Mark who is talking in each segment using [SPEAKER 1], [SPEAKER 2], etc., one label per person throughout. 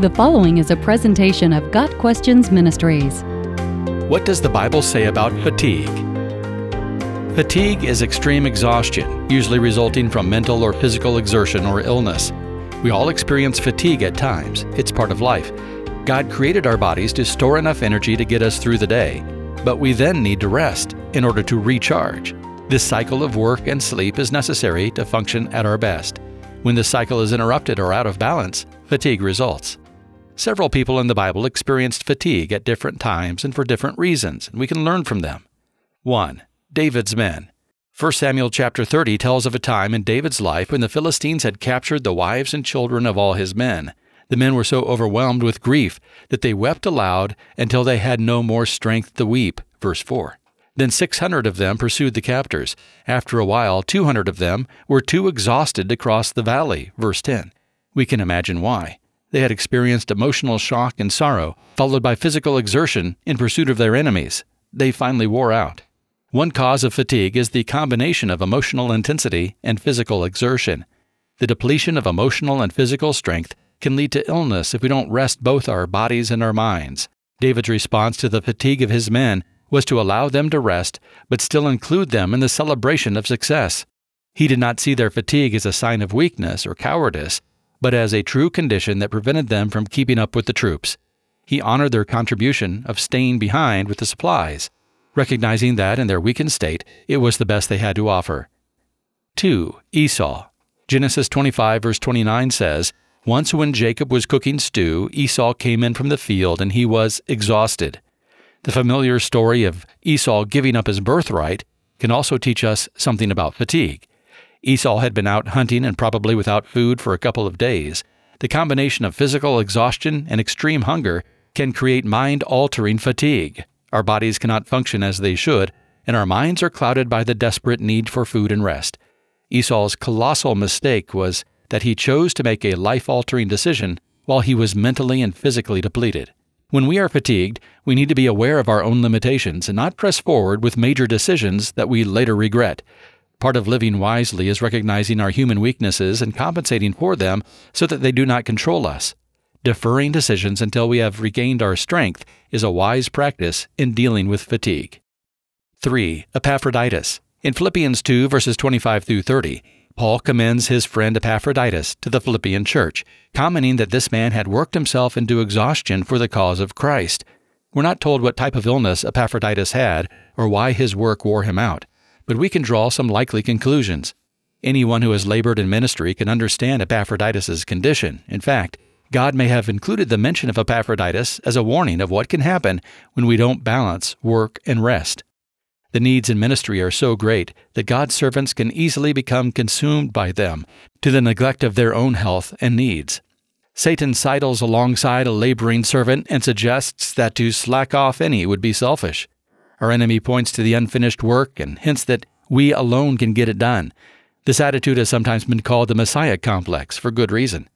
[SPEAKER 1] The following is a presentation of Got Questions Ministries.
[SPEAKER 2] What does the Bible say about fatigue? Fatigue is extreme exhaustion, usually resulting from mental or physical exertion or illness. We all experience fatigue at times, it's part of life. God created our bodies to store enough energy to get us through the day, but we then need to rest in order to recharge. This cycle of work and sleep is necessary to function at our best. When the cycle is interrupted or out of balance, fatigue results. Several people in the Bible experienced fatigue at different times and for different reasons, and we can learn from them. 1. David's men. 1 Samuel chapter 30 tells of a time in David's life when the Philistines had captured the wives and children of all his men. The men were so overwhelmed with grief that they wept aloud until they had no more strength to weep. Verse 4. Then 600 of them pursued the captors. After a while, 200 of them were too exhausted to cross the valley. Verse 10. We can imagine why. They had experienced emotional shock and sorrow, followed by physical exertion in pursuit of their enemies. They finally wore out. One cause of fatigue is the combination of emotional intensity and physical exertion. The depletion of emotional and physical strength can lead to illness if we don't rest both our bodies and our minds. David's response to the fatigue of his men was to allow them to rest, but still include them in the celebration of success. He did not see their fatigue as a sign of weakness or cowardice, but as a true condition that prevented them from keeping up with the troops. He honored their contribution of staying behind with the supplies, recognizing that in their weakened state it was the best they had to offer. 2. Esau. Genesis 25, verse 29 says, Once when Jacob was cooking stew, Esau came in from the field and he was exhausted. The familiar story of Esau giving up his birthright can also teach us something about fatigue. Esau had been out hunting and probably without food for a couple of days. The combination of physical exhaustion and extreme hunger can create mind altering fatigue. Our bodies cannot function as they should, and our minds are clouded by the desperate need for food and rest. Esau's colossal mistake was that he chose to make a life altering decision while he was mentally and physically depleted. When we are fatigued, we need to be aware of our own limitations and not press forward with major decisions that we later regret. Part of living wisely is recognizing our human weaknesses and compensating for them so that they do not control us. Deferring decisions until we have regained our strength is a wise practice in dealing with fatigue. 3. Epaphroditus. In Philippians 2, verses 25 through 30, Paul commends his friend Epaphroditus to the Philippian church, commenting that this man had worked himself into exhaustion for the cause of Christ. We're not told what type of illness Epaphroditus had or why his work wore him out but we can draw some likely conclusions. Anyone who has labored in ministry can understand Epaphroditus' condition. In fact, God may have included the mention of Epaphroditus as a warning of what can happen when we don't balance work and rest. The needs in ministry are so great that God's servants can easily become consumed by them to the neglect of their own health and needs. Satan sidles alongside a laboring servant and suggests that to slack off any would be selfish. Our enemy points to the unfinished work and hints that we alone can get it done. This attitude has sometimes been called the Messiah complex for good reason.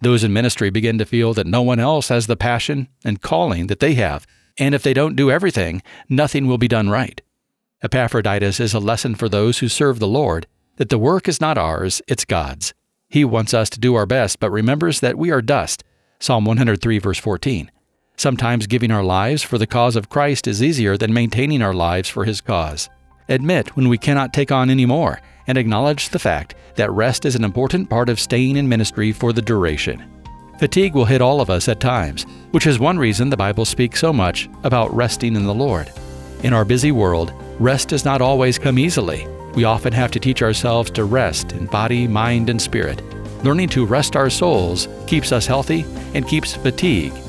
[SPEAKER 2] Those in ministry begin to feel that no one else has the passion and calling that they have, and if they don't do everything, nothing will be done right. Epaphroditus is a lesson for those who serve the Lord that the work is not ours, it's God's. He wants us to do our best, but remembers that we are dust. Psalm 103, verse 14. Sometimes giving our lives for the cause of Christ is easier than maintaining our lives for His cause. Admit when we cannot take on any more, and acknowledge the fact that rest is an important part of staying in ministry for the duration. Fatigue will hit all of us at times, which is one reason the Bible speaks so much about resting in the Lord. In our busy world, rest does not always come easily. We often have to teach ourselves to rest in body, mind, and spirit. Learning to rest our souls keeps us healthy and keeps fatigue